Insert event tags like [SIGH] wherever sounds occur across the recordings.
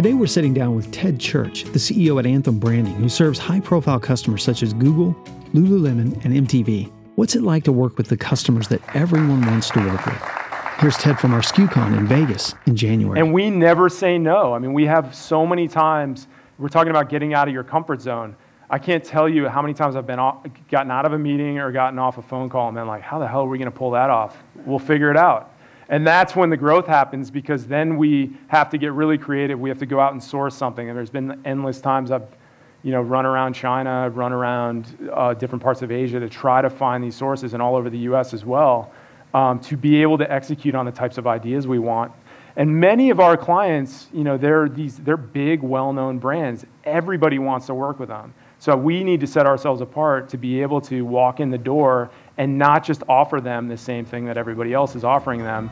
Today, we're sitting down with Ted Church, the CEO at Anthem Branding, who serves high profile customers such as Google, Lululemon, and MTV. What's it like to work with the customers that everyone wants to work with? Here's Ted from our SKUCon in Vegas in January. And we never say no. I mean, we have so many times, we're talking about getting out of your comfort zone. I can't tell you how many times I've been off, gotten out of a meeting or gotten off a phone call and been like, how the hell are we going to pull that off? We'll figure it out. And that's when the growth happens because then we have to get really creative. We have to go out and source something. And there's been endless times I've you know, run around China, run around uh, different parts of Asia to try to find these sources and all over the US as well um, to be able to execute on the types of ideas we want. And many of our clients, you know, they're, these, they're big, well known brands. Everybody wants to work with them. So we need to set ourselves apart to be able to walk in the door and not just offer them the same thing that everybody else is offering them.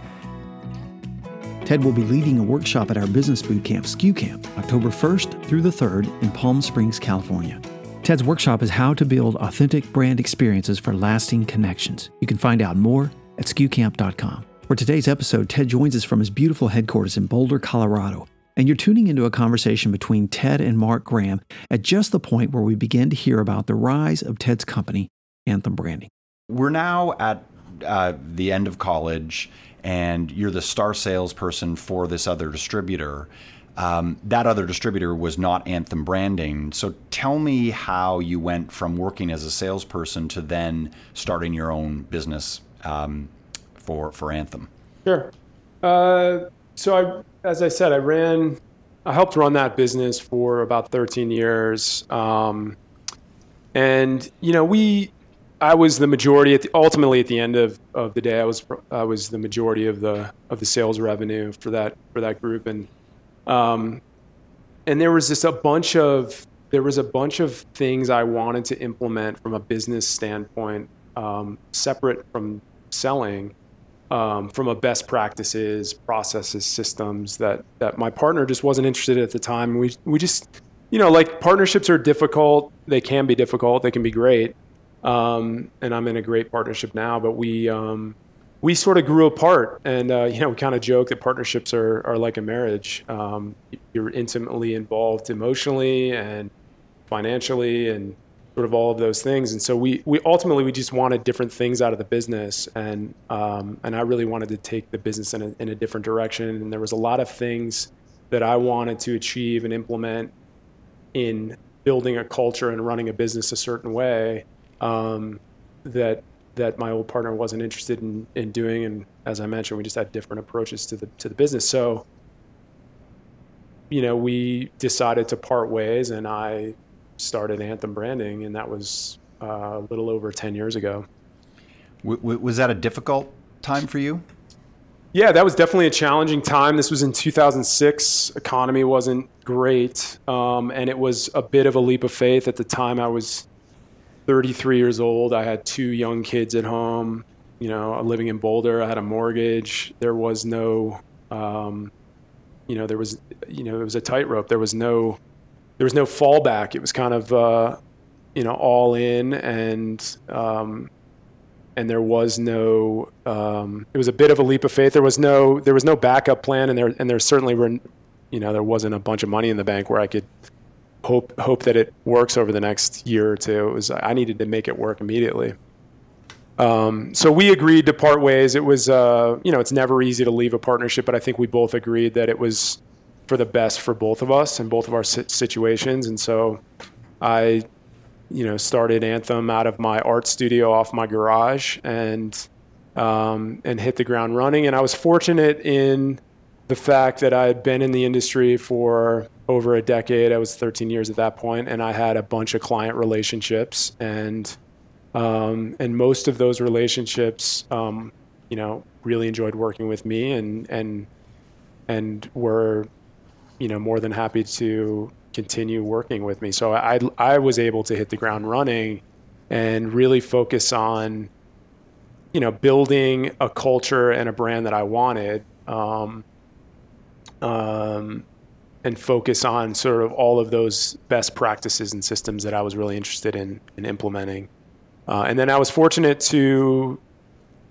Ted will be leading a workshop at our business boot camp, SKU Camp, October 1st through the 3rd in Palm Springs, California. Ted's workshop is how to build authentic brand experiences for lasting connections. You can find out more at skucamp.com. For today's episode, Ted joins us from his beautiful headquarters in Boulder, Colorado, and you're tuning into a conversation between Ted and Mark Graham at just the point where we begin to hear about the rise of Ted's company, Anthem Branding. We're now at uh, the end of college, and you're the star salesperson for this other distributor. Um, that other distributor was not Anthem Branding. So tell me how you went from working as a salesperson to then starting your own business um, for for Anthem. Sure. Uh, so I as I said, I ran, I helped run that business for about 13 years. Um, and, you know, we, I was the majority at the, ultimately at the end of, of the day, I was, I was the majority of the, of the sales revenue for that, for that group. And, um, and there was just a bunch of, there was a bunch of things I wanted to implement from a business standpoint, um, separate from selling um, from a best practices, processes, systems that that my partner just wasn't interested in at the time. We we just you know like partnerships are difficult. They can be difficult. They can be great. Um, and I'm in a great partnership now, but we um, we sort of grew apart, and uh, you know we kind of joke that partnerships are are like a marriage. Um, you're intimately involved emotionally and financially and sort of all of those things. And so we, we ultimately we just wanted different things out of the business, and um, and I really wanted to take the business in a, in a different direction. And there was a lot of things that I wanted to achieve and implement in building a culture and running a business a certain way um, that that my old partner wasn't interested in, in doing. And as I mentioned, we just had different approaches to the to the business. So you know, we decided to part ways, and I started Anthem Branding, and that was uh, a little over 10 years ago. W- was that a difficult time for you? Yeah, that was definitely a challenging time. This was in 2006. Economy wasn't great, um, and it was a bit of a leap of faith. At the time, I was 33 years old. I had two young kids at home. You know, living in Boulder. I had a mortgage. There was no, um, you know, there was, you know, it was a tightrope. There was no there was no fallback. It was kind of uh, you know all in, and um, and there was no. Um, it was a bit of a leap of faith. There was no there was no backup plan, and there and there certainly were, you know, there wasn't a bunch of money in the bank where I could hope hope that it works over the next year or two. It was I needed to make it work immediately. Um, so we agreed to part ways. It was, uh, you know, it's never easy to leave a partnership, but I think we both agreed that it was for the best for both of us and both of our situations. And so I, you know, started Anthem out of my art studio off my garage and um, and hit the ground running. And I was fortunate in the fact that I had been in the industry for over a decade. I was 13 years at that point, and I had a bunch of client relationships, and um, and most of those relationships, um, you know, really enjoyed working with me, and and and were you know, more than happy to continue working with me. So I I was able to hit the ground running and really focus on you know building a culture and a brand that I wanted. Um, um, and focus on sort of all of those best practices and systems that I was really interested in, in implementing. Uh, and then I was fortunate to,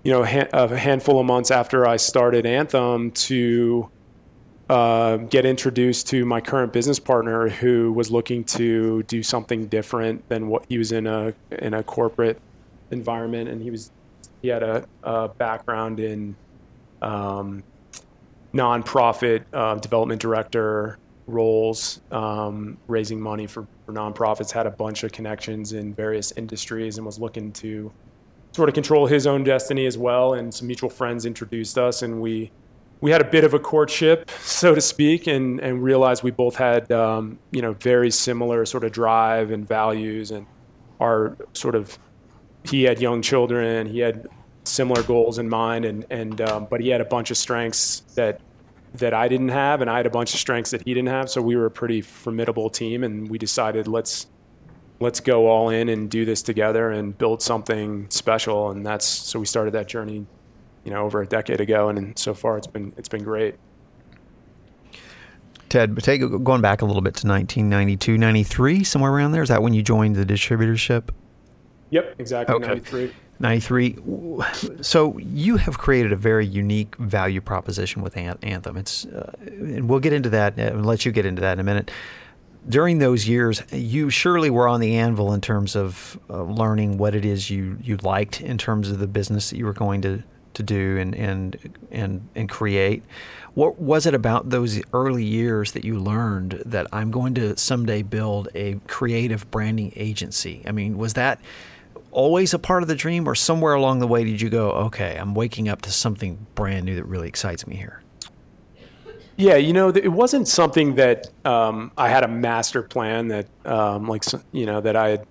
you know, ha- a handful of months after I started Anthem to uh, get introduced to my current business partner who was looking to do something different than what he was in a in a corporate environment, and he was he had a, a background in um, nonprofit uh, development director roles, um, raising money for, for nonprofits, had a bunch of connections in various industries, and was looking to sort of control his own destiny as well. And some mutual friends introduced us, and we we had a bit of a courtship, [LAUGHS] so to speak, and and realized we both had um, you know very similar sort of drive and values, and our sort of he had young children, he had similar goals in mind, and and um, but he had a bunch of strengths that that I didn't have, and I had a bunch of strengths that he didn't have. So we were a pretty formidable team, and we decided let's let's go all in and do this together and build something special. And that's so we started that journey, you know, over a decade ago, and so far it's been it's been great. Ted, take going back a little bit to 1992, 93, somewhere around there. Is that when you joined the distributorship? Yep, exactly. Okay. 93. 93. So you have created a very unique value proposition with Anthem. It's, uh, and we'll get into that and let you get into that in a minute. During those years, you surely were on the anvil in terms of uh, learning what it is you, you liked in terms of the business that you were going to, to do and, and, and, and create. What was it about those early years that you learned that I'm going to someday build a creative branding agency? I mean, was that always a part of the dream, or somewhere along the way did you go, okay, I'm waking up to something brand new that really excites me here? Yeah, you know, it wasn't something that um, I had a master plan that, um, like, you know, that I had,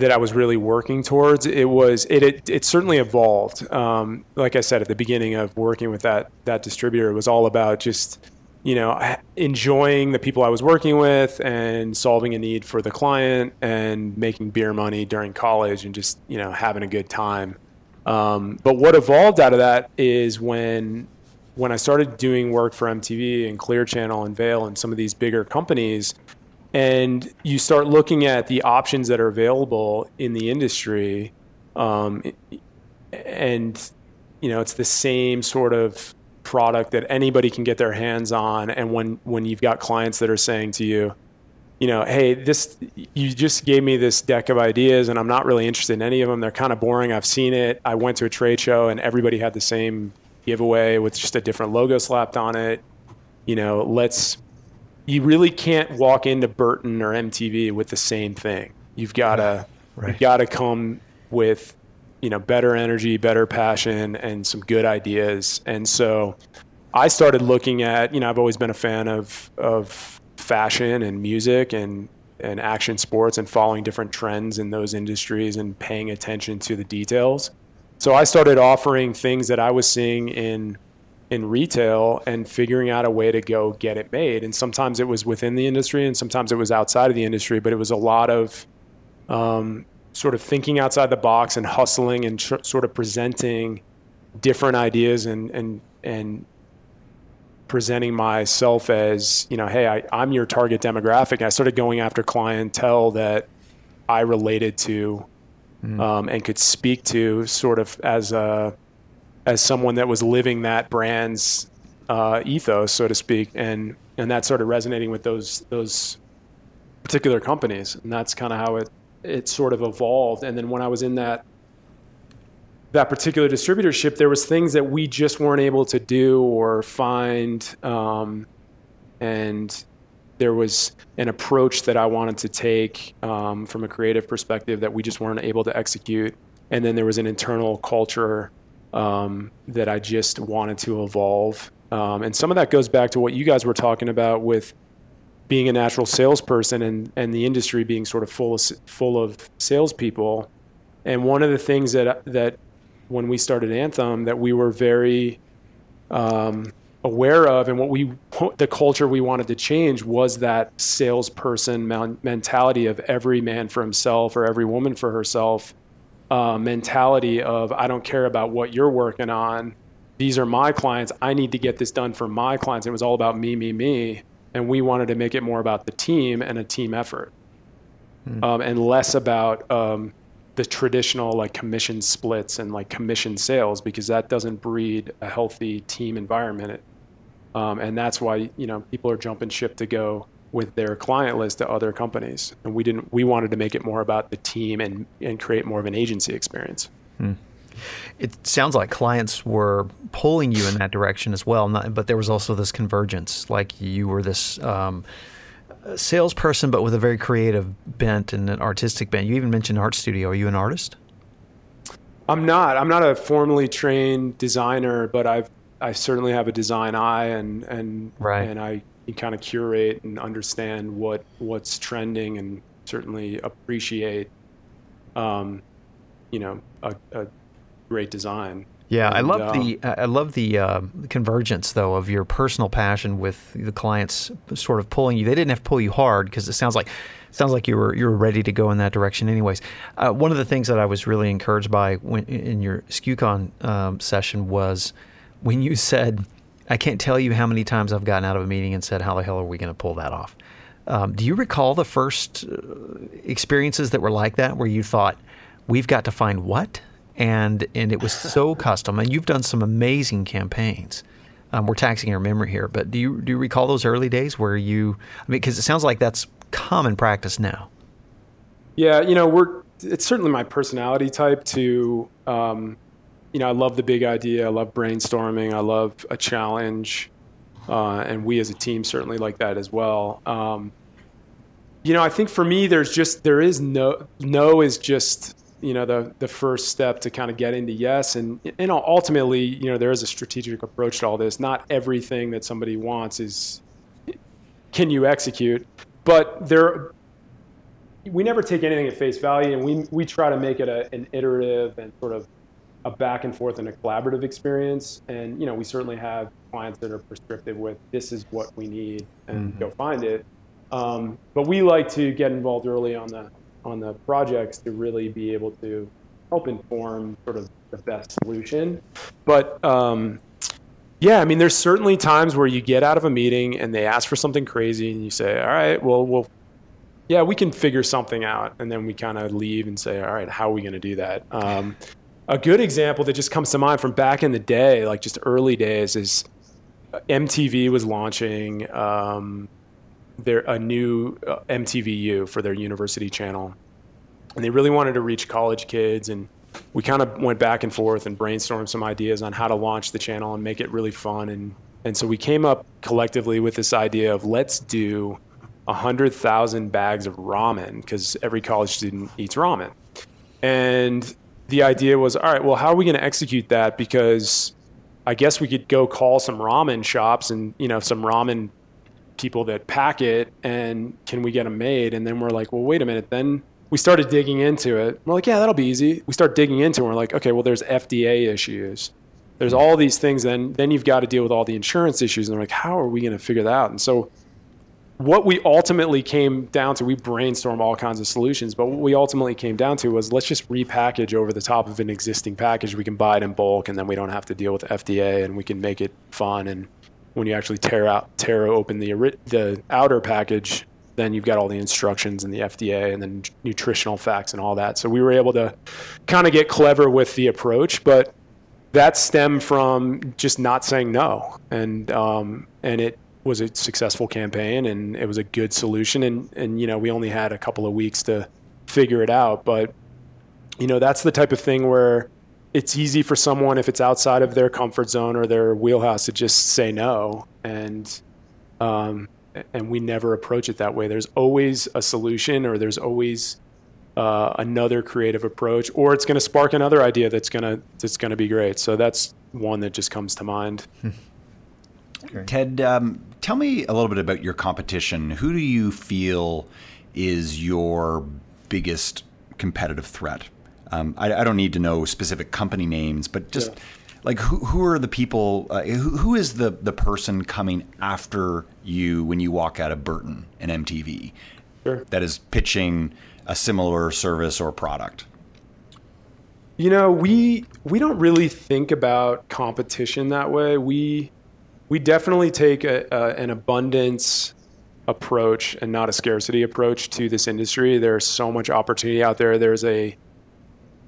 that I was really working towards. It was it it, it certainly evolved. Um, like I said at the beginning of working with that that distributor, it was all about just you know, enjoying the people I was working with and solving a need for the client and making beer money during college and just, you know, having a good time. Um, but what evolved out of that is when when I started doing work for MTV and Clear Channel and Vail and some of these bigger companies, and you start looking at the options that are available in the industry, um, and you know, it's the same sort of product that anybody can get their hands on. And when when you've got clients that are saying to you you know hey this you just gave me this deck of ideas and i'm not really interested in any of them they're kind of boring. I've seen it. I went to a trade show and everybody had the same giveaway with just a different logo slapped on it. You know let's you really can't walk into burton or mtv with the same thing. You've got to right. you've got to come with you know better energy better passion and some good ideas. And so i started looking at you know i've always been a fan of of fashion and music and and action sports and following different trends in those industries and paying attention to the details. So i started offering things that i was seeing in in retail and figuring out a way to go get it made and sometimes it was within the industry and sometimes it was outside of the industry but it was a lot of um, sort of thinking outside the box and hustling and tr- sort of presenting different ideas and and and presenting myself as you know hey I, i'm your target demographic and i started going after clientele that i related to mm. um, and could speak to sort of as a as someone that was living that brand's uh, ethos so to speak and and that sort of resonating with those those particular companies and that's kind of how it it sort of evolved. And then when I was in that that particular distributorship, there was things that we just weren't able to do or find, um, and there was an approach that I wanted to take um, from a creative perspective that we just weren't able to execute. And then there was an internal culture um, that I just wanted to evolve. Um, and some of that goes back to what you guys were talking about with being a natural salesperson and, and the industry being sort of full of, full of salespeople. And one of the things that, that when we started Anthem, that we were very, um, aware of and what we the culture we wanted to change was that salesperson mentality of every man for himself or every woman for herself uh, mentality of I don't care about what you're working on. These are my clients. I need to get this done for my clients. It was all about me, me, me, and we wanted to make it more about the team and a team effort, mm. um, and less about um, the traditional like commission splits and like commission sales because that doesn't breed a healthy team environment. Um, and that's why you know people are jumping ship to go with their client list to other companies. And we didn't. We wanted to make it more about the team and and create more of an agency experience. Hmm. It sounds like clients were pulling you in that direction as well, not, but there was also this convergence. Like you were this um, salesperson, but with a very creative bent and an artistic bent. You even mentioned art studio. Are you an artist? I'm not. I'm not a formally trained designer, but I've I certainly have a design eye and and right. and I can kind of curate and understand what what's trending and certainly appreciate um, you know a, a great design. Yeah, and, I love uh, the I love the uh, convergence though of your personal passion with the clients sort of pulling you. They didn't have to pull you hard because it sounds like sounds like you were you were ready to go in that direction anyways. Uh, one of the things that I was really encouraged by when, in your SKUCon um, session was when you said, I can't tell you how many times I've gotten out of a meeting and said, How the hell are we going to pull that off? Um, do you recall the first uh, experiences that were like that where you thought, We've got to find what? And, and it was [LAUGHS] so custom. And you've done some amazing campaigns. Um, we're taxing your memory here, but do you do you recall those early days where you? I mean, because it sounds like that's common practice now. Yeah, you know, we're it's certainly my personality type to um, you know, I love the big idea. I love brainstorming. I love a challenge. Uh, and we as a team certainly like that as well. Um, you know, I think for me, there's just, there is no, no is just, you know, the, the first step to kind of get into yes. And, and ultimately, you know, there is a strategic approach to all this. Not everything that somebody wants is, can you execute? But there, we never take anything at face value and we, we try to make it a, an iterative and sort of a back and forth and a collaborative experience. And you know, we certainly have clients that are prescriptive with this is what we need and mm-hmm. go find it. Um, but we like to get involved early on the on the projects to really be able to help inform sort of the best solution. But um, yeah, I mean, there's certainly times where you get out of a meeting and they ask for something crazy, and you say, "All right, well, we'll." Yeah, we can figure something out, and then we kind of leave and say, "All right, how are we going to do that?" Um, a good example that just comes to mind from back in the day, like just early days, is MTV was launching um, their a new uh, MTVU for their university channel, and they really wanted to reach college kids. And we kind of went back and forth and brainstormed some ideas on how to launch the channel and make it really fun. And and so we came up collectively with this idea of let's do hundred thousand bags of ramen because every college student eats ramen. And the idea was, all right, well, how are we going to execute that? Because I guess we could go call some ramen shops and you know some ramen people that pack it, and can we get them made? And then we're like, well, wait a minute. Then we started digging into it. We're like, yeah, that'll be easy. We start digging into it. And we're like, okay, well, there's FDA issues. There's all these things. Then then you've got to deal with all the insurance issues. And they're like, how are we going to figure that out? And so what we ultimately came down to, we brainstormed all kinds of solutions, but what we ultimately came down to was let's just repackage over the top of an existing package. We can buy it in bulk, and then we don't have to deal with FDA, and we can make it fun. And when you actually tear out, tear open the the outer package, then you've got all the instructions and the FDA and then nutritional facts and all that. So we were able to kind of get clever with the approach, but that stemmed from just not saying no, and um, and it was a successful campaign and it was a good solution. And and you know we only had a couple of weeks to figure it out. But you know that's the type of thing where it's easy for someone if it's outside of their comfort zone or their wheelhouse to just say no. And um, and we never approach it that way. There's always a solution or there's always uh, another creative approach or it's going to spark another idea that's going to that's going to be great. So that's one that just comes to mind. [LAUGHS] Ted, um, tell me a little bit about your competition. Who do you feel is your biggest competitive threat? Um, I, I, don't need to know specific company names, but just like who, who are the people uh, who, who is the the person coming after you when you walk out of burton and mtv Sure. that is pitching a similar service or product You know, we we don't really think about competition that way. We we definitely take a, an abundance approach and not a scarcity approach to this industry. There's so much opportunity out there. There's a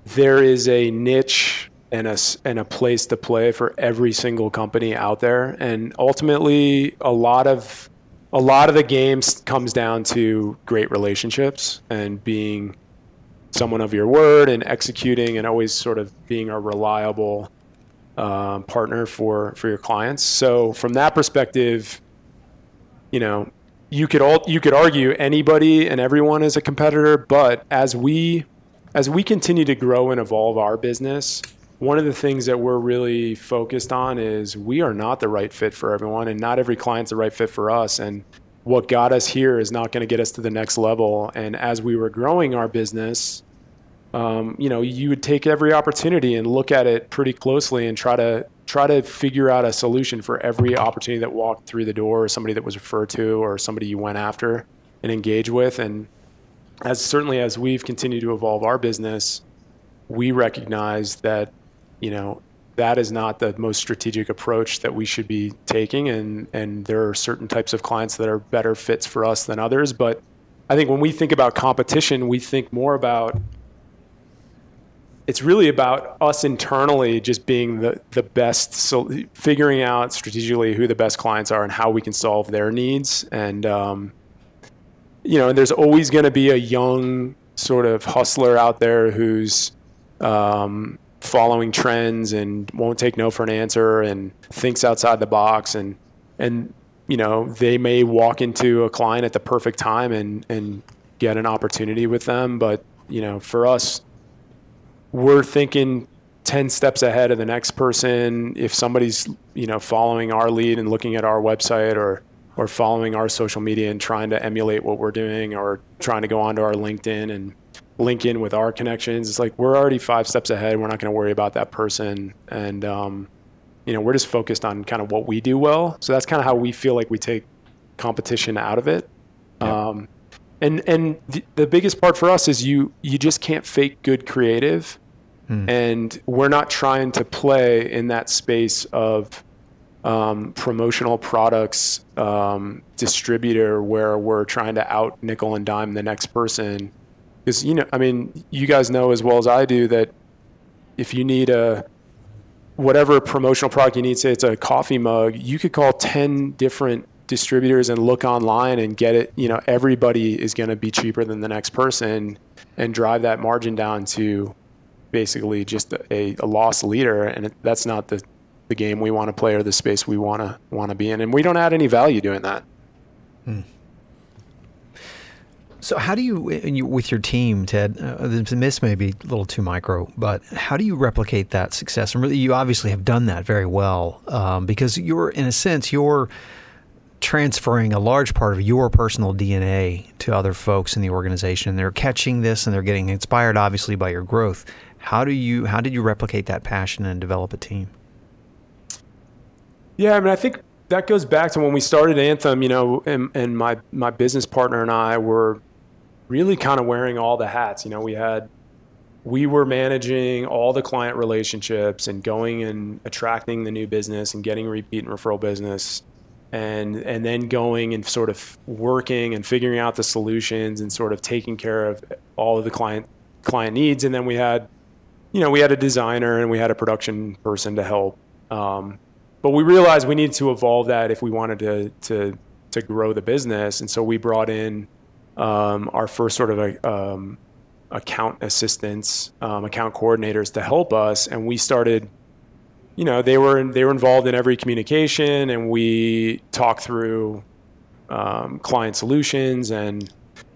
there is a niche and a and a place to play for every single company out there. And ultimately, a lot of a lot of the games comes down to great relationships and being someone of your word and executing and always sort of being a reliable um, partner for for your clients. So from that perspective, you know, you could all you could argue anybody and everyone is a competitor, but as we as we continue to grow and evolve our business, one of the things that we're really focused on is we are not the right fit for everyone and not every client's the right fit for us and what got us here is not going to get us to the next level and as we were growing our business um, you know you would take every opportunity and look at it pretty closely and try to try to figure out a solution for every opportunity that walked through the door or somebody that was referred to or somebody you went after and engage with. And as certainly as we've continued to evolve our business we recognize that you know that is not the most strategic approach that we should be taking. And and there are certain types of clients that are better fits for us than others. But i think when we think about competition we think more about it's really about us internally just being the, the best so figuring out strategically who the best clients are and how we can solve their needs. And um, you know there's always going to be a young sort of hustler out there who's um, following trends and won't take no for an answer and thinks outside the box. And and you know they may walk into a client at the perfect time and and get an opportunity with them. But you know for us we're thinking 10 steps ahead of the next person. If somebody's you know following our lead and looking at our website or or following our social media and trying to emulate what we're doing or trying to go onto our linkedin and link in with our connections it's like we're already five steps ahead. We're not going to worry about that person. And um, you know we're just focused on kind of what we do well. So that's kind of how we feel like we take competition out of it. Um, and and the, the biggest part for us is you you just can't fake good creative and we're not trying to play in that space of um, promotional products um, distributor where we're trying to out nickel and dime the next person. Because you know i mean you guys know as well as i do that if you need a whatever promotional product you need say it's a coffee mug you could call 10 different distributors and look online and get it. You know everybody is going to be cheaper than the next person and drive that margin down to basically just a, a loss leader and it, that's not the, the game we want to play or the space we want to want to be in and we don't add any value doing that So, how do you, you with your team, Ted? Uh, this may be a little too micro, but how do you replicate that success? And really, you obviously have done that very well um, because you're, in a sense, you're transferring a large part of your personal DNA to other folks in the organization. And they're catching this and they're getting inspired, obviously, by your growth. How do you, how did you replicate that passion and develop a team? Yeah, I mean, I think that goes back to when we started Anthem. You know, and, and my my business partner and I were really kind of wearing all the hats. You know, we had we were managing all the client relationships and going and attracting the new business and getting repeat and referral business and and then going and sort of working and figuring out the solutions and sort of taking care of all of the client client needs and then we had you know we had a designer and we had a production person to help um, but we realized we needed to evolve that if we wanted to to to grow the business. And so we brought in um, our first sort of a, um, account assistants um, account coordinators to help us. And we started you know they were they were involved in every communication and we talked through um, client solutions and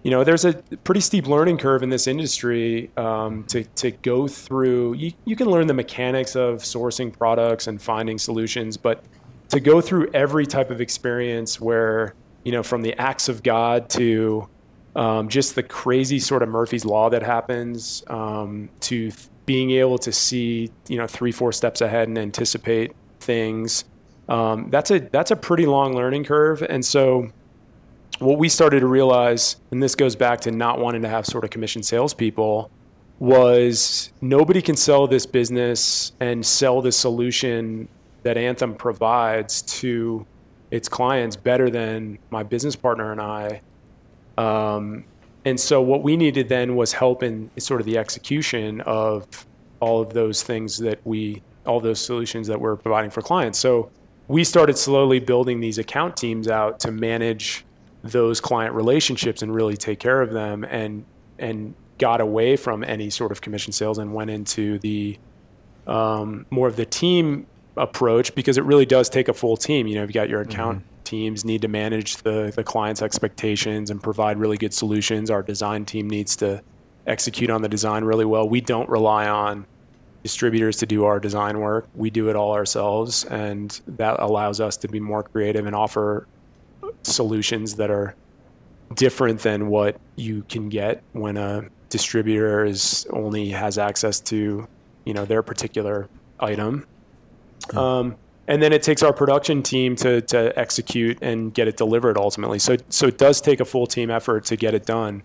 you know there's a pretty steep learning curve in this industry um, to, to go through you, you can learn the mechanics of sourcing products and finding solutions but to go through every type of experience where you know from the acts of god to um, just the crazy sort of Murphy's law that happens um, to th- being able to see you know three four steps ahead and anticipate things. Um, that's a that's a pretty long learning curve, and so what we started to realize, and this goes back to not wanting to have sort of commission salespeople, was nobody can sell this business and sell the solution that Anthem provides to its clients better than my business partner and I. Um, and so what we needed then was help in sort of the execution of all of those things that we, all those solutions that we're providing for clients. So we started slowly building these account teams out to manage those client relationships and really take care of them and and got away from any sort of commission sales and went into the um, more of the team approach because it really does take a full team. You know, you've got your account mm-hmm. teams need to manage the the client's expectations and provide really good solutions. Our design team needs to execute on the design really well. We don't rely on distributors to do our design work. We do it all ourselves, and that allows us to be more creative and offer solutions that are different than what you can get when a distributor is only has access to you know their particular item. Mm-hmm. um, and then it takes our production team to, to execute and get it delivered ultimately. So so it does take a full team effort to get it done.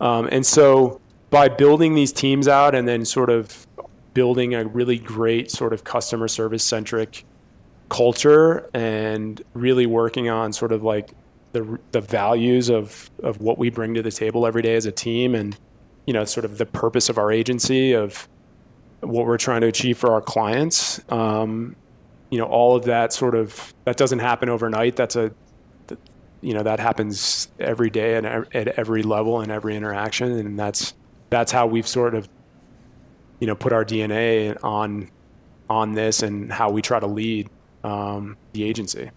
Um, and so by building these teams out and then sort of building a really great sort of customer service centric culture and really working on sort of like the the values of of what we bring to the table every day as a team and you know sort of the purpose of our agency of what we're trying to achieve for our clients. Um, you know all of that sort of that doesn't happen overnight. That's a you know that happens every day and at every level and every interaction. And that's that's how we've sort of you know put our DNA on on this and how we try to lead um, the agency.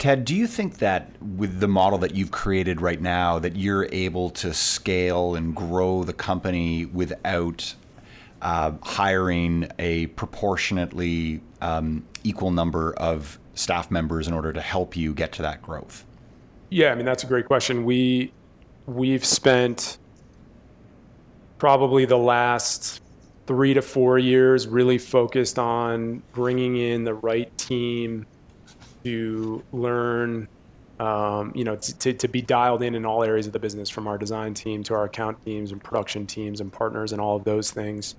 Ted, do you think that with the model that you've created right now, that you're able to scale and grow the company without uh, hiring a proportionately um, equal number of staff members in order to help you get to that growth? Yeah, I mean that's a great question. We we've spent probably the last three to four years really focused on bringing in the right team to learn, um, you know, to, to be dialed in in all areas of the business from our design team to our account teams and production teams and partners and all of those things.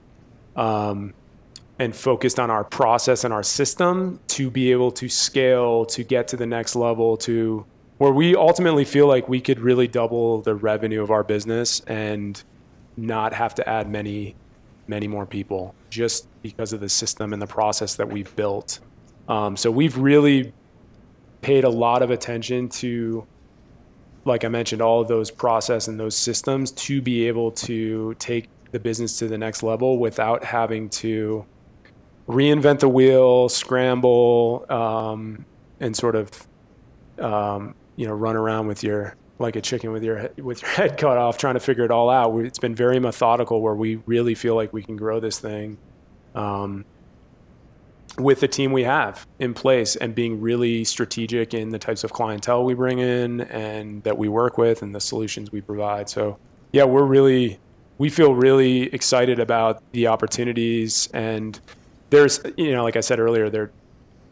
Um, and focused on our process and our system to be able to scale to get to the next level to where we ultimately feel like we could really double the revenue of our business and not have to add many many more people just because of the system and the process that we've built um, so we've really paid a lot of attention to like I mentioned, all of those process and those systems to be able to take the business to the next level without having to reinvent the wheel, scramble, um, and sort of um, you know run around with your like a chicken with your with your [LAUGHS] head cut off, trying to figure it all out. It's been very methodical, where we really feel like we can grow this thing. Um, with the team we have in place and being really strategic in the types of clientele we bring in and that we work with and the solutions we provide. So, yeah, we're really, we feel really excited about the opportunities. And there's, you know, like I said earlier, there,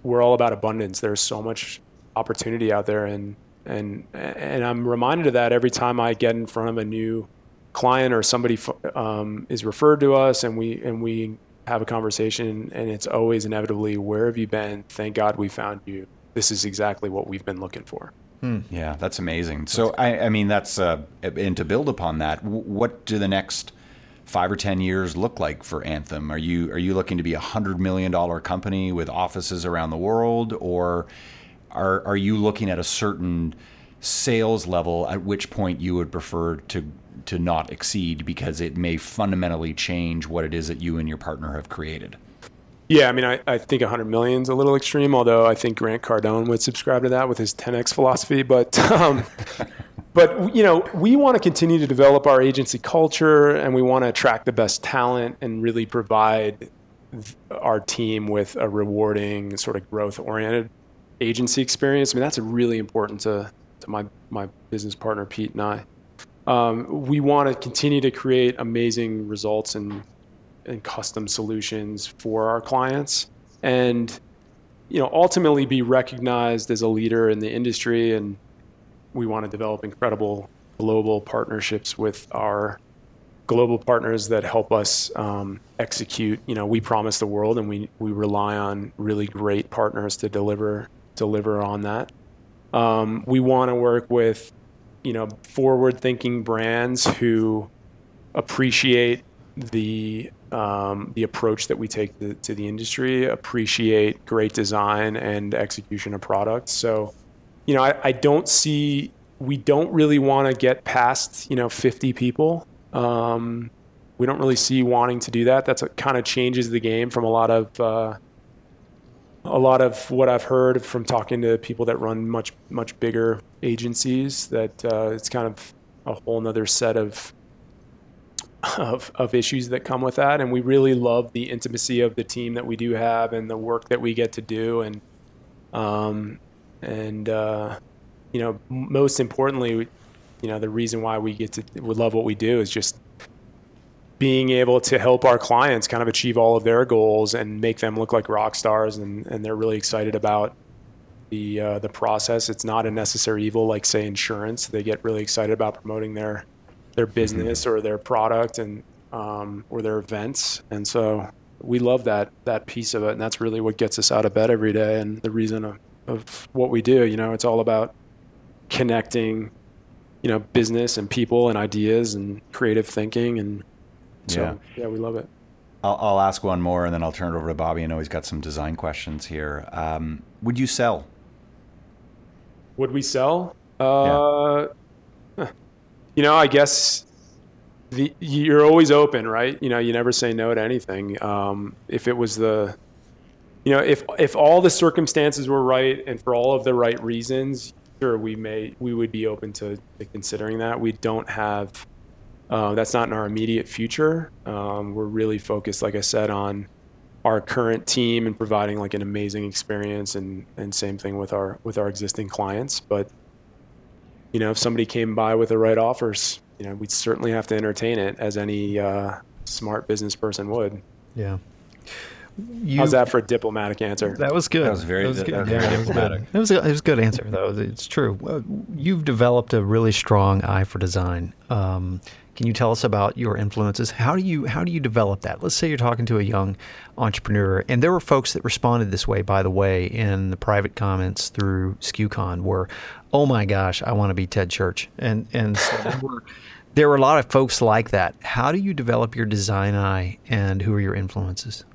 we're all about abundance. There's so much opportunity out there. And, and, and I'm reminded of that every time I get in front of a new client or somebody um, is referred to us and we, and we have a conversation, and it's always inevitably, "Where have you been? Thank God we found you. This is exactly what we've been looking for." Hmm. Yeah, that's amazing. So, I, I mean, that's uh, and to build upon that, what do the next five or ten years look like for Anthem? Are you are you looking to be a hundred million dollar company with offices around the world, or are are you looking at a certain sales level at which point you would prefer to to not exceed because it may fundamentally change what it is that you and your partner have created. Yeah, I mean, I, I think 100 million is a little extreme, although I think Grant Cardone would subscribe to that with his 10x philosophy. But, [LAUGHS] um, but you know, we want to continue to develop our agency culture, and we want to attract the best talent and really provide our team with a rewarding, sort of growth-oriented agency experience. I mean, that's really important to my my business partner Pete and I. um, we want to continue to create amazing results and and custom solutions for our clients, and you know ultimately be recognized as a leader in the industry. And we want to develop incredible global partnerships with our global partners that help us um, execute. You know, we promise the world, and we we rely on really great partners to deliver deliver on that. Um, we want to work with, you know, forward-thinking brands who appreciate the um, the approach that we take to, to, the industry, appreciate great design and execution of products. So, you know, I, I don't see we don't really want to get past you know 50 people um, we don't really see wanting to do that. That's what kind of changes the game from a lot of uh, a lot of what I've heard from talking to people that run much much bigger agencies. That uh, it's kind of a whole nother set of of, of issues that come with that. And we really love the intimacy of the team that we do have and the work that we get to do. And, um, and, uh, you know, most importantly, you know the reason why we get to we love what we do is just being able to help our clients kind of achieve all of their goals and make them look like rock stars and, and they're really excited about the uh, the process it's not a necessary evil like say insurance they get really excited about promoting their their mm-hmm. business mm-hmm. or their product and um, or their events and so we love that that piece of it and that's really what gets us out of bed every day and the reason of, of what we do you know it's all about connecting you know business and people and ideas and creative thinking and so yeah, yeah we love it I'll, I'll, ask one more and then I'll turn it over to Bobby. I know he's got some design questions here. Um, would you sell? Would we sell? Uh, yeah. You know, I guess the, you're always open, right? You know, you never say no to anything. Um, if it was the, you know, if if all the circumstances were right and for all of the right reasons, sure we may we would be open to, to considering that. We don't have uh, that's not in our immediate future. Um, we're really focused, like I said, on our current team and providing like an amazing experience, and and same thing with our with our existing clients. But you know, if somebody came by with the right offers, you know, we'd certainly have to entertain it as any uh, smart business person would. Yeah. You, How's that for a diplomatic answer? That was good. That was very, that was good. That was very diplomatic. It was, a, it was a good answer, though. It's true. Uh, you've developed a really strong eye for design. Um, can you tell us about your influences? How do you how do you develop that? Let's say you're talking to a young entrepreneur, and there were folks that responded this way, by the way, in the private comments through SKUCon, were, oh my gosh, I want to be Ted Church, and and so there, were, [LAUGHS] there were a lot of folks like that. How do you develop your design eye, and who are your influences?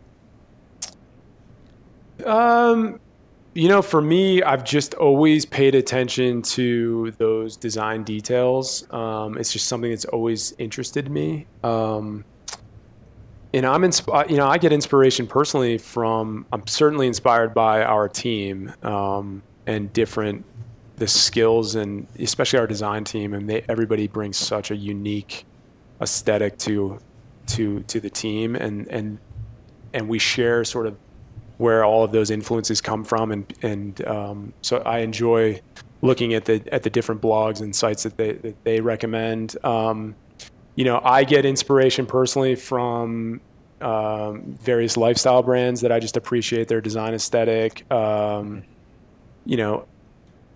Um, you know, for me, I've just always paid attention to those design details. Um, it's just something that's always interested me. Um, and I'm inspired, you know, I get inspiration personally from, I'm certainly inspired by our team um, and different, the skills and especially our design team. And they, everybody brings such a unique aesthetic to, to, to the team. And, and, and we share sort of where all of those influences come from, and and um, so I enjoy looking at the at the different blogs and sites that they that they recommend. Um, you know, I get inspiration personally from um, various lifestyle brands that I just appreciate their design aesthetic. Um, you know,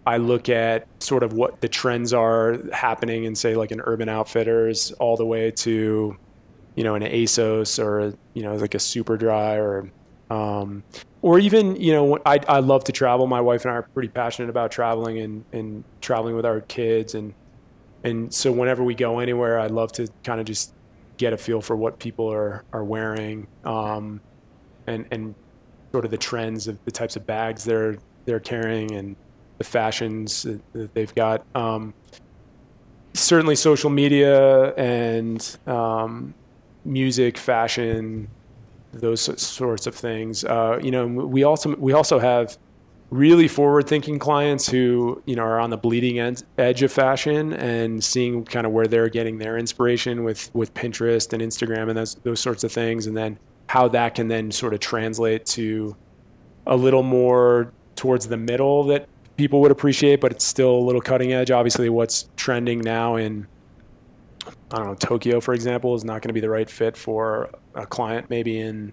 I look at sort of what the trends are happening in, say, like an Urban Outfitters, all the way to, you know, an ASOS or you know, like a Superdry or um, or even, you know, I, I love to travel. My wife and I are pretty passionate about traveling and, and traveling with our kids. And, and so whenever we go anywhere, I love to kind of just get a feel for what people are, are wearing. Um, and, and sort of the trends of the types of bags they're, they're carrying and the fashions that they've got. Um, certainly social media and, um, music, fashion, those sorts of things. Uh, you know, we also we also have really forward-thinking clients who you know are on the bleeding end, edge of fashion and seeing kind of where they're getting their inspiration with with Pinterest and Instagram and those those sorts of things, and then how that can then sort of translate to a little more towards the middle that people would appreciate, but it's still a little cutting edge. Obviously, what's trending now in I don't know, Tokyo, for example, is not going to be the right fit for a client maybe in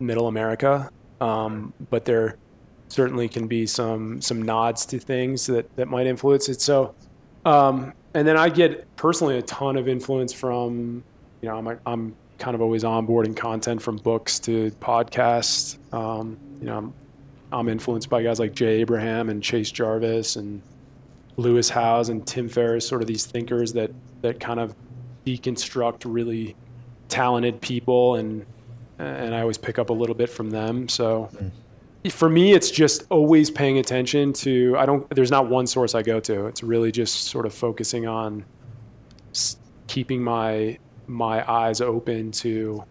middle America. Um, but there certainly can be some some nods to things that, that might influence it. So, um, and then I get personally a ton of influence from, you know, I'm, I'm kind of always onboarding content from books to podcasts. Um, you know, I'm, I'm influenced by guys like Jay Abraham and Chase Jarvis and Lewis Howes and Tim Ferriss, sort of these thinkers that that kind of deconstruct really talented people and and I always pick up a little bit from them. So mm. for me, it's just always paying attention to. I don't. There's not one source I go to. It's really just sort of focusing on keeping my my eyes open to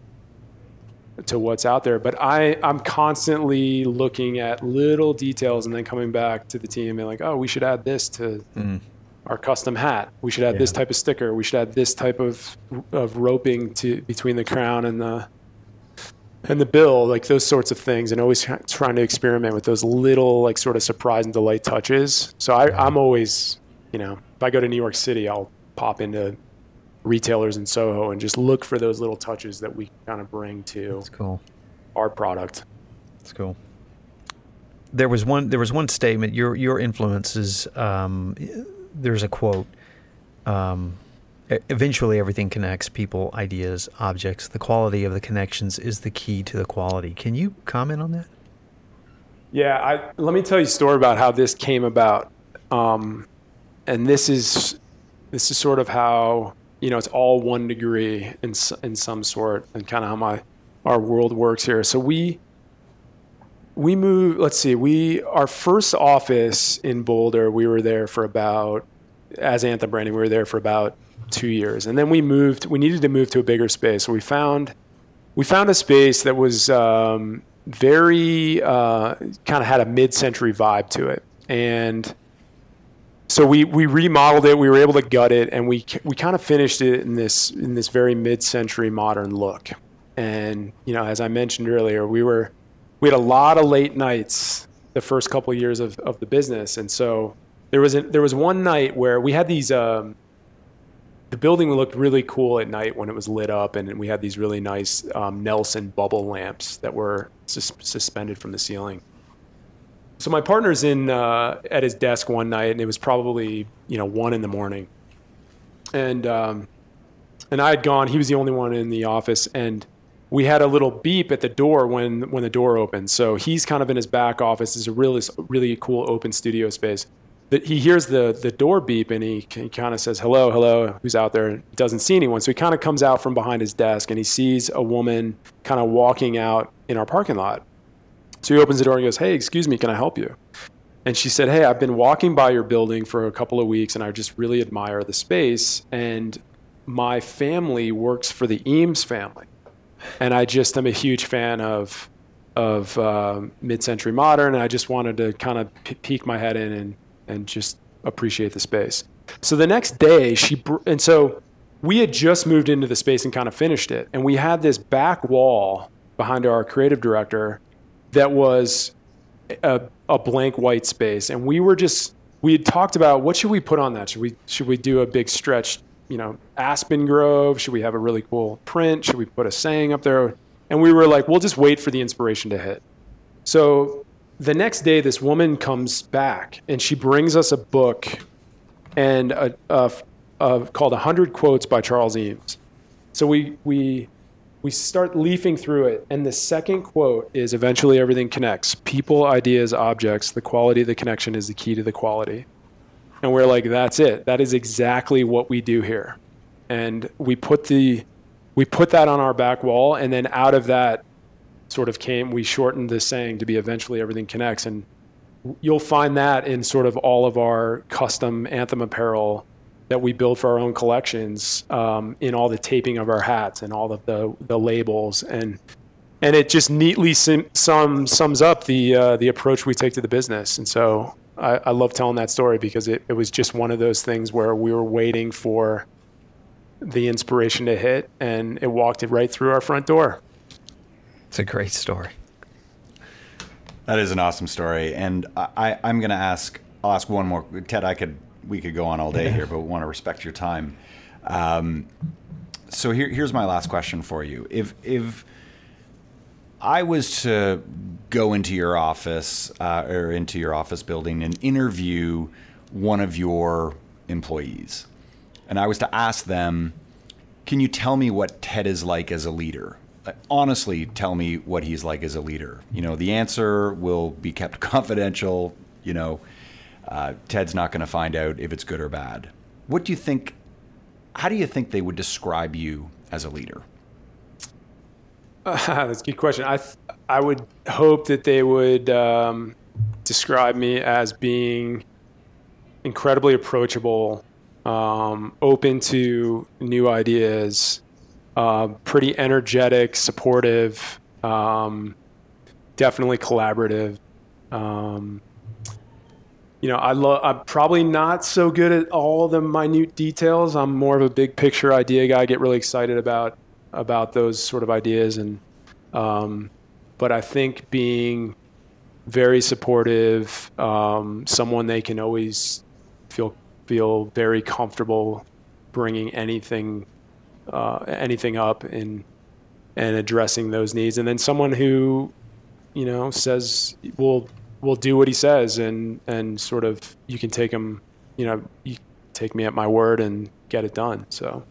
to what's out there. But I I'm constantly looking at little details and then coming back to the team and like, oh, we should add this to. Mm. Our custom hat. We should add yeah. this type of sticker. We should add this type of of roping to between the crown and the and the bill, like those sorts of things, and always trying to experiment with those little, like, sort of surprise and delight touches. So I, I'm always, you know, if I go to New York City, I'll pop into retailers in Soho and just look for those little touches that we kind of bring to cool. our product. That's cool. There was one. There was one statement. Your your influences. Um, there's a quote. Um, eventually everything connects people ideas objects. The quality of the connections is the key to the quality. Can you comment on that? Yeah I, let me tell you a story about how this came about. Um, and this is this is sort of how you know it's all one degree in, in some sort and kind of how my our world works here. So we we moved let's see we our first office in boulder we were there for about as anthem branding we were there for about two years, and then we moved. We needed to move to a bigger space, so we found we found a space that was um, very uh, kind of had a mid-century vibe to it, and so we we remodeled it. We were able to gut it, and we we kind of finished it in this in this very mid-century modern look. And you know, as I mentioned earlier, we were we had a lot of late nights the first couple of years of, of the business, and so there was a, there was one night where we had these um, the building looked really cool at night when it was lit up, and we had these really nice um, Nelson bubble lamps that were sus- suspended from the ceiling. So my partner's in uh, at his desk one night, and it was probably you know one in the morning, and um, and I had gone. He was the only one in the office, and we had a little beep at the door when when the door opened. So he's kind of in his back office. It's a really really cool open studio space. That he hears the the door beep and he, he kind of says hello hello who's out there. He doesn't see anyone. So he kind of comes out from behind his desk and he sees a woman kind of walking out in our parking lot. So he opens the door and goes hey excuse me can i help you? And she said hey i've been walking by your building for a couple of weeks and i just really admire the space and my family works for the eames family and i just am a huge fan of of uh, mid-century modern and i just wanted to kind of p- peek my head in and and just appreciate the space. So the next day, she br- and so we had just moved into the space and kind of finished it, and we had this back wall behind our creative director that was a, a blank white space, and we were just we had talked about what should we put on that? Should we should we do a big stretch, you know, aspen grove? Should we have a really cool print? Should we put a saying up there? And we were like, we'll just wait for the inspiration to hit. So the next day, this woman comes back and she brings us a book and a, a, a called "100 Quotes" by Charles Eames. So we we we start leafing through it, and the second quote is "Eventually, everything connects. People, ideas, objects. The quality of the connection is the key to the quality." And we're like, "That's it. That is exactly what we do here." And we put the we put that on our back wall, and then out of that sort of came, we shortened the saying to be eventually everything connects. And you'll find that in sort of all of our custom Anthem apparel that we build for our own collections, um, in all the taping of our hats and all of the, the labels. And, and it just neatly sim, sum, sums up the, uh, the approach we take to the business. And so I, I love telling that story because it, it was just one of those things where we were waiting for the inspiration to hit and it walked it right through our front door. It's a great story. That is an awesome story, and I, am going to ask. I'll ask one more. Ted, I could we could go on all day here, but we want to respect your time. Um, so here, here's my last question for you. If if I was to go into your office uh, or into your office building and interview one of your employees, and I was to ask them, "Can you tell me what Ted is like as a leader?" Uh, honestly, tell me what he's like as a leader. You know, the answer will be kept [LAUGHS] confidential. You know, uh, Ted's not going to find out if it's good or bad. What do you think? How do you think they would describe you as a leader? Uh, [LAUGHS] that's a good question. I th- I would hope that they would um, describe me as being incredibly approachable, um, open to new ideas, uh, pretty energetic, supportive, um, definitely collaborative. Um, you know, I love. I'm probably not so good at all the minute details. I'm more of a big picture idea guy. I get really excited about about those sort of ideas, and um, but I think being very supportive, um, someone they can always feel feel very comfortable bringing anything uh, anything up and and addressing those needs, and then someone who you know says will will do what he says, and and sort of you can take him, you know, you take me at my word and get it done. So,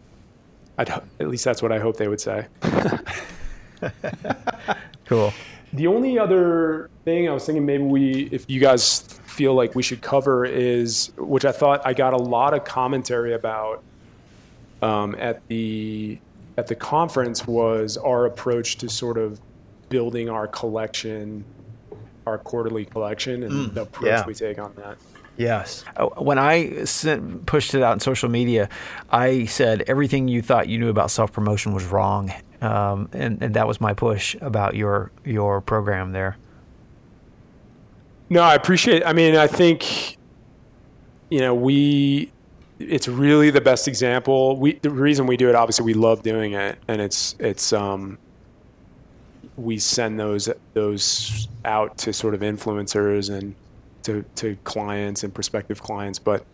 I'd at least that's what I hope they would say. [LAUGHS] cool. The only other thing I was thinking maybe we, if you guys feel like we should cover, is which I thought I got a lot of commentary about um, at the at the conference was our approach to sort of building our collection, our quarterly collection, and mm, the approach yeah. we take on that. Yes. Uh, when I sent, pushed it out on social media, I said everything you thought you knew about self promotion was wrong, um, and, and that was my push about your your program there. No, I appreciate. It. I mean, I think you know we. It's really the best example. We the reason we do it, obviously, we love doing it, and it's it's um. We send those those out to sort of influencers and to, to clients and prospective clients. But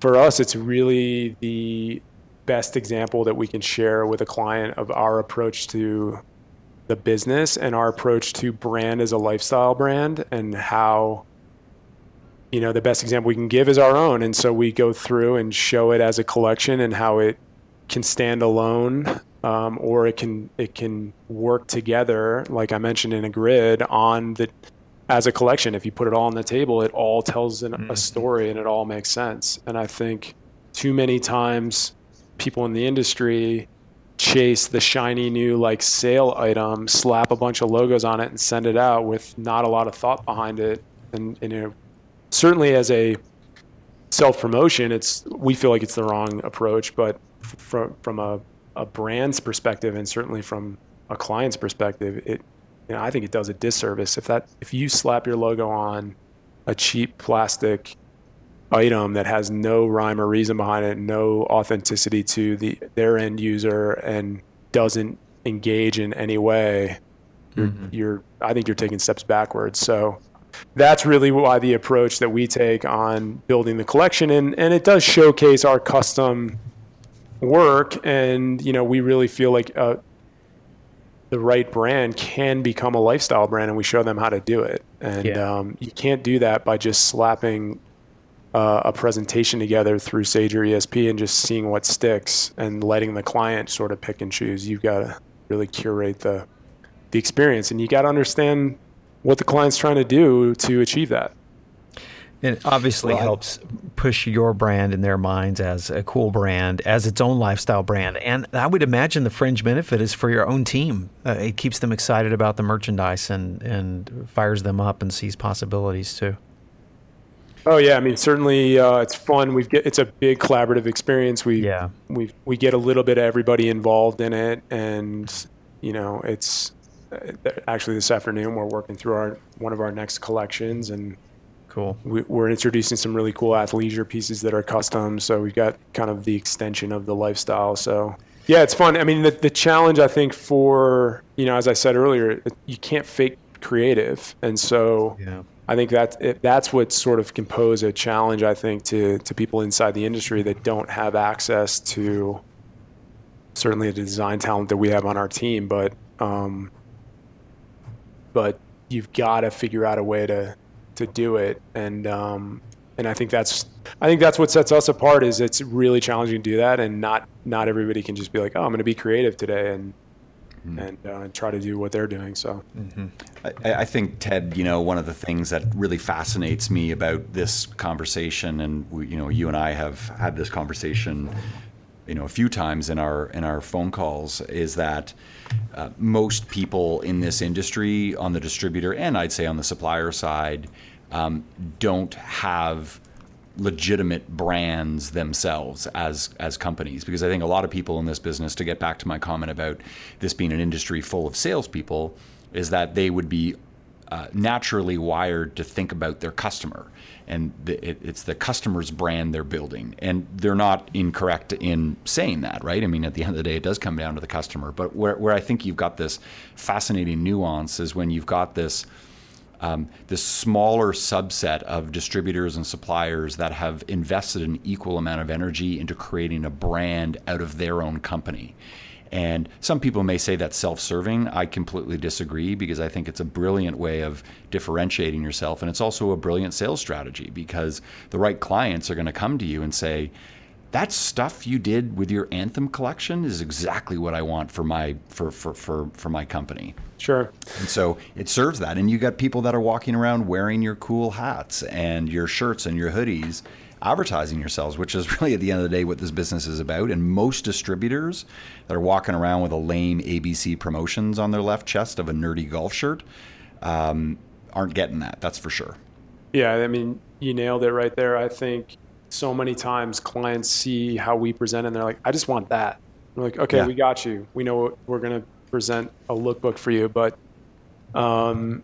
for us, it's really the best example that we can share with a client of our approach to the business and our approach to brand as a lifestyle brand and how you know the best example we can give is our own and so we go through and show it as a collection and how it can stand alone um, or it can it can work together like i mentioned in a grid on the as a collection, if you put it all on the table, it all tells an, mm-hmm. a story and it all makes sense. And I think too many times people in the industry chase the shiny new like sale item, slap a bunch of logos on it, and send it out with not a lot of thought behind it. And, and know, certainly as a self promotion, it's we feel like it's the wrong approach. But from from a, a brand's perspective, and certainly from a client's perspective, it you know, I think it does a disservice if that if you slap your logo on a cheap plastic item that has no rhyme or reason behind it, no authenticity to the their end user, and doesn't engage in any way, mm-hmm. you're, I think you're taking steps backwards. So that's really why the approach that we take on building the collection and and it does showcase our custom work and you know we really feel like uh, the right brand can become a lifestyle brand and we show them how to do it. And yeah. um, you can't do that by just slapping uh, a presentation together through sage or esp and just seeing what sticks and letting the client sort of pick and choose. You've got to really curate the the experience and you got to understand what the client's trying to do to achieve that it obviously well, helps push your brand in their minds as a cool brand, as its own lifestyle brand. And I would imagine the fringe benefit is for your own team. Uh, it keeps them excited about the merchandise and, and fires them up and sees possibilities too. Oh yeah, I mean certainly uh, it's fun. We get it's a big collaborative experience. We yeah. we we get a little bit of everybody involved in it, and you know it's uh, actually this afternoon we're working through our one of our next collections and Cool. We, are introducing some really cool athleisure pieces that are custom. So we've got kind of the extension of the lifestyle. So yeah, it's fun. I mean, the, the challenge I think for, you know, as I said earlier, you can't fake creative. And so, yeah. I think that it, that's what sort of can pose a challenge. I think to to people inside the industry that don't have access to certainly the design talent that we have on our team, but um, but you've got to figure out a way to to do it, and um, and I think that's I think that's what sets us apart. Is it's really challenging to do that, and not not everybody can just be like, oh, I'm going to be creative today, and mm-hmm. and uh, try to do what they're doing. So, mm-hmm. I, I, think Ted, you know, one of the things that really fascinates me about this conversation, and we, you know, you and I have had this conversation, you know, a few times in our in our phone calls, is that uh, most people in this industry, on the distributor and I'd say on the supplier side, um, don't have legitimate brands themselves as as companies. Because I think a lot of people in this business to get back to my comment about this being an industry full of salespeople is that they would be uh, naturally wired to think about their customer. And the, it, it's the customer's brand they're building. And they're not incorrect in saying that right? I mean at the end of the day it does come down to the customer. But where, where i think you've got this fascinating nuance is when you've got this um, this smaller subset of distributors and suppliers that have invested an equal amount of energy into creating a brand out of their own company. And some people may say that's self serving. I completely disagree because I think it's a brilliant way of differentiating yourself. And it's also a brilliant sales strategy because the right clients are going to come to you and say, that stuff you did with your anthem collection is exactly what I want for my for for for, for my company. Sure. And so it serves that. And you got people that are walking around wearing your cool hats and your shirts and your hoodies, advertising yourselves, which is [LAUGHS] really at the end of the day what this business is about. And most distributors that are walking around with a lame ABC promotions on their left chest of a nerdy golf shirt um, aren't getting that. That's for sure. Yeah, I mean, you nailed it right there. I think so many times clients see how we present and they're like, I just want that. We're like, okay, yeah. we got you. We know we're going to present a lookbook for you. But, um,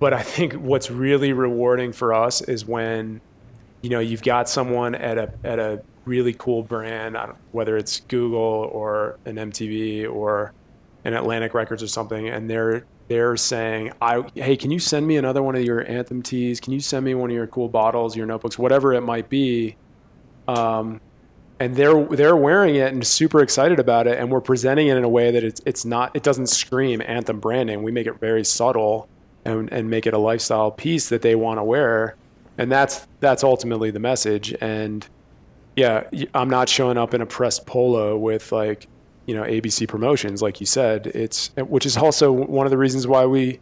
but I think what's really rewarding for us is when, you know, you've got someone at a, at a really cool brand, whether it's Google or an MTV or an Atlantic Records or something, and they're they're saying, "I hey, can you send me another one of your anthem tees? Can you send me one of your cool bottles, your notebooks, whatever it might be?" Um, and they're they're wearing it and super excited about it, and we're presenting it in a way that it's it's not it doesn't scream anthem branding. We make it very subtle and and make it a lifestyle piece that they want to wear, and that's that's ultimately the message. And yeah, I'm not showing up in a pressed polo with like you know ABC promotions, like you said. It's which is also one of the reasons why we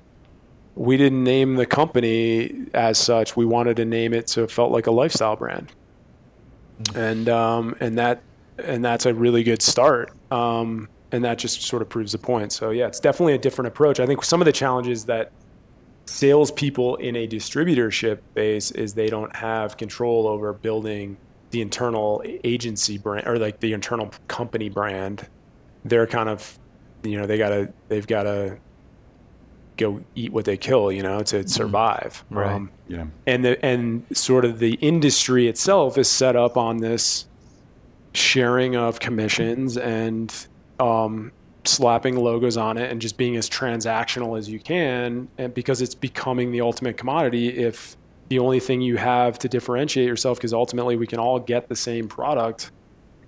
we didn't name the company as such. We wanted to name it so it felt like a lifestyle brand, mm-hmm. and um, and that and that's a really good start. Um, and that just sort of proves the point. So yeah, it's definitely a different approach. I think some of the challenges that salespeople in a distributorship base is they don't have control over building the internal agency brand or like the internal company brand they're kind of, you know, they gotta, they've gotta go eat what they kill, you know, to mm-hmm. survive. Right. Um, yeah. And the and sort of the industry itself is set up on this sharing of commissions and um, slapping logos on it and just being as transactional as you can, and because it's becoming the ultimate commodity. If the only thing you have to differentiate yourself, because ultimately we can all get the same product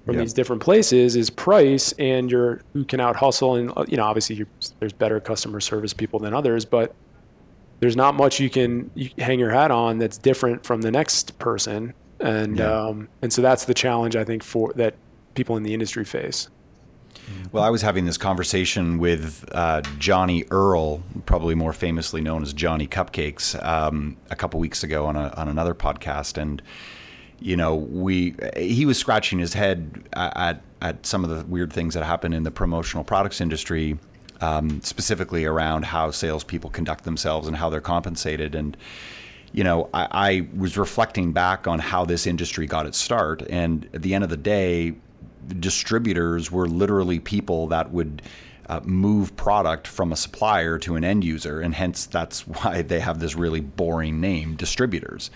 from yep. these different places is price and your who can out hustle and uh, you know obviously there's better customer service people than others but there's not much you can hang your hat on that's different from the next person and yeah. um, and so that's the challenge I think for that people in the industry face. Well, I was having this conversation with uh, Johnny Earle, probably more famously known as Johnny Cupcakes, um, a couple weeks ago on a, on another podcast, and you know, we he was scratching his head at at some of the weird things that happen in the promotional products industry, um, specifically around how salespeople conduct themselves and how they're compensated. And you know, I, I was reflecting back on how this industry got its start, and at the end of the day, distributors were literally people that would. Uh, move product from a supplier to an end user, and hence that's [LAUGHS] why they have this really boring name, distributors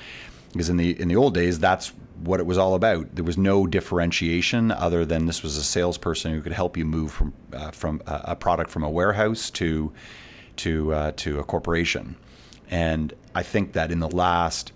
because in the in the old days that's what it was all about. There was no differentiation other than this was a salesperson who could help you move from uh, from a product from a warehouse to to uh, to a corporation. And I think that in the last,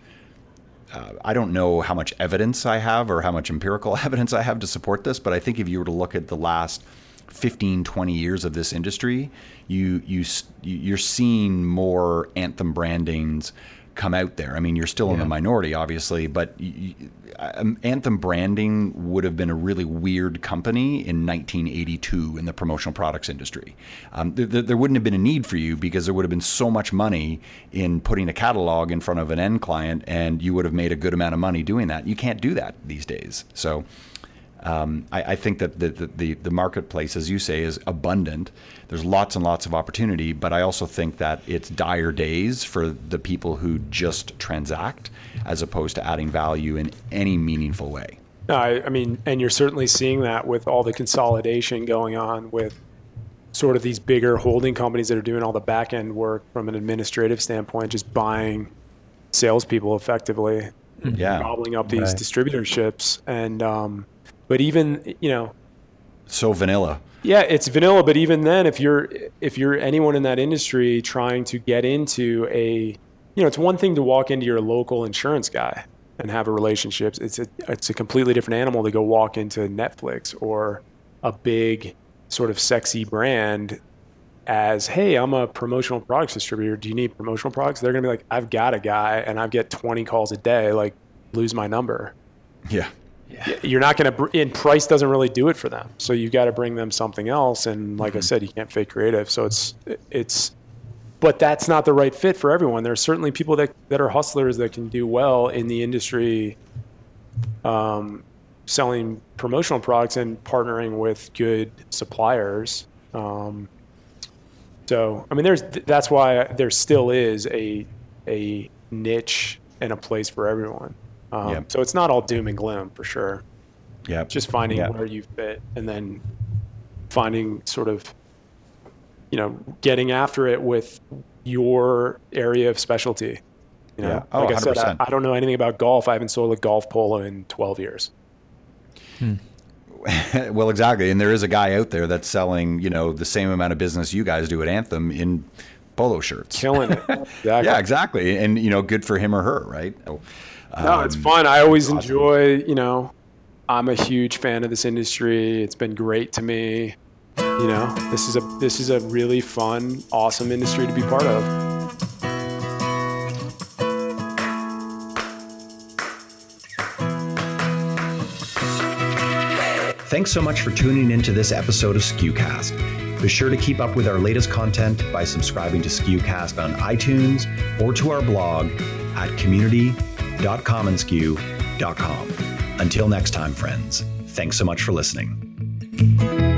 uh, I don't know how much evidence I have or how much empirical [LAUGHS] evidence I have to support this, but I think if you were to look at the last 15, 20 years of this industry, you you you're seeing more anthem brandings come out there. I mean, you're still yeah. in the minority, obviously, but you, um, Anthem Branding would have been a really weird company in 1982 in the promotional products industry. Um, th- th- there wouldn't have been a need for you because there would have been so much money in putting a catalog in front of an end client, and you would have made a good amount of money doing that. You can't do that these days. So um, I, I, think that the, the, the, marketplace, as you say, is abundant. There's lots and lots of opportunity, but I also think that it's dire days for the people who just transact as opposed to adding value in any meaningful way. I, I mean, and you're certainly seeing that with all the consolidation going on with sort of these bigger holding companies that are doing all the back end work from an administrative standpoint, just buying salespeople effectively, yeah, gobbling up these right. distributorships and, um, but even you know, so vanilla. Yeah, it's vanilla. But even then, if you're if you're anyone in that industry trying to get into a, you know, it's one thing to walk into your local insurance guy and have a relationship. It's a it's a completely different animal to go walk into Netflix or a big sort of sexy brand as hey i'm a promotional products distributor do you need promotional products they're going to be like i've got a guy and i get 20 calls a day like lose my number yeah yeah. you're not going to and price doesn't really do it for them. So you've got to bring them something else. And like mm-hmm. i said you can't fake creative. So it's it's but that's not the right fit for everyone. There's certainly people that that are hustlers that can do well in the industry um, selling promotional products and partnering with good suppliers. Um, so i mean there's that's why there still is a a niche and a place for everyone um, yep. So it's not all doom and gloom for sure. Yeah. Just finding yep. where you fit and then finding sort of, you know, getting after it with your area of specialty. You know, yeah. oh, like I 100%. said, I, I, don't know anything about golf. I haven't sold a golf polo in 12 years. Hmm. [LAUGHS] well, exactly. And there is a guy out there that's selling, you know, the same amount of business you guys do at Anthem in polo shirts. Killing it. [LAUGHS] Exactly. yeah, exactly. And, you know, good for him or her, right? So, no, it's um, fun. I always awesome. enjoy, you know, I'm a huge fan of this industry. It's been great to me. You know, this is a this is a really fun, awesome industry to be part of. Thanks so much for tuning into this episode of SKUcast. Be sure to keep up with our latest content by subscribing to SKUcast on iTunes or to our blog at community www.commonsku.com. Until next time, friends, thanks so much for listening.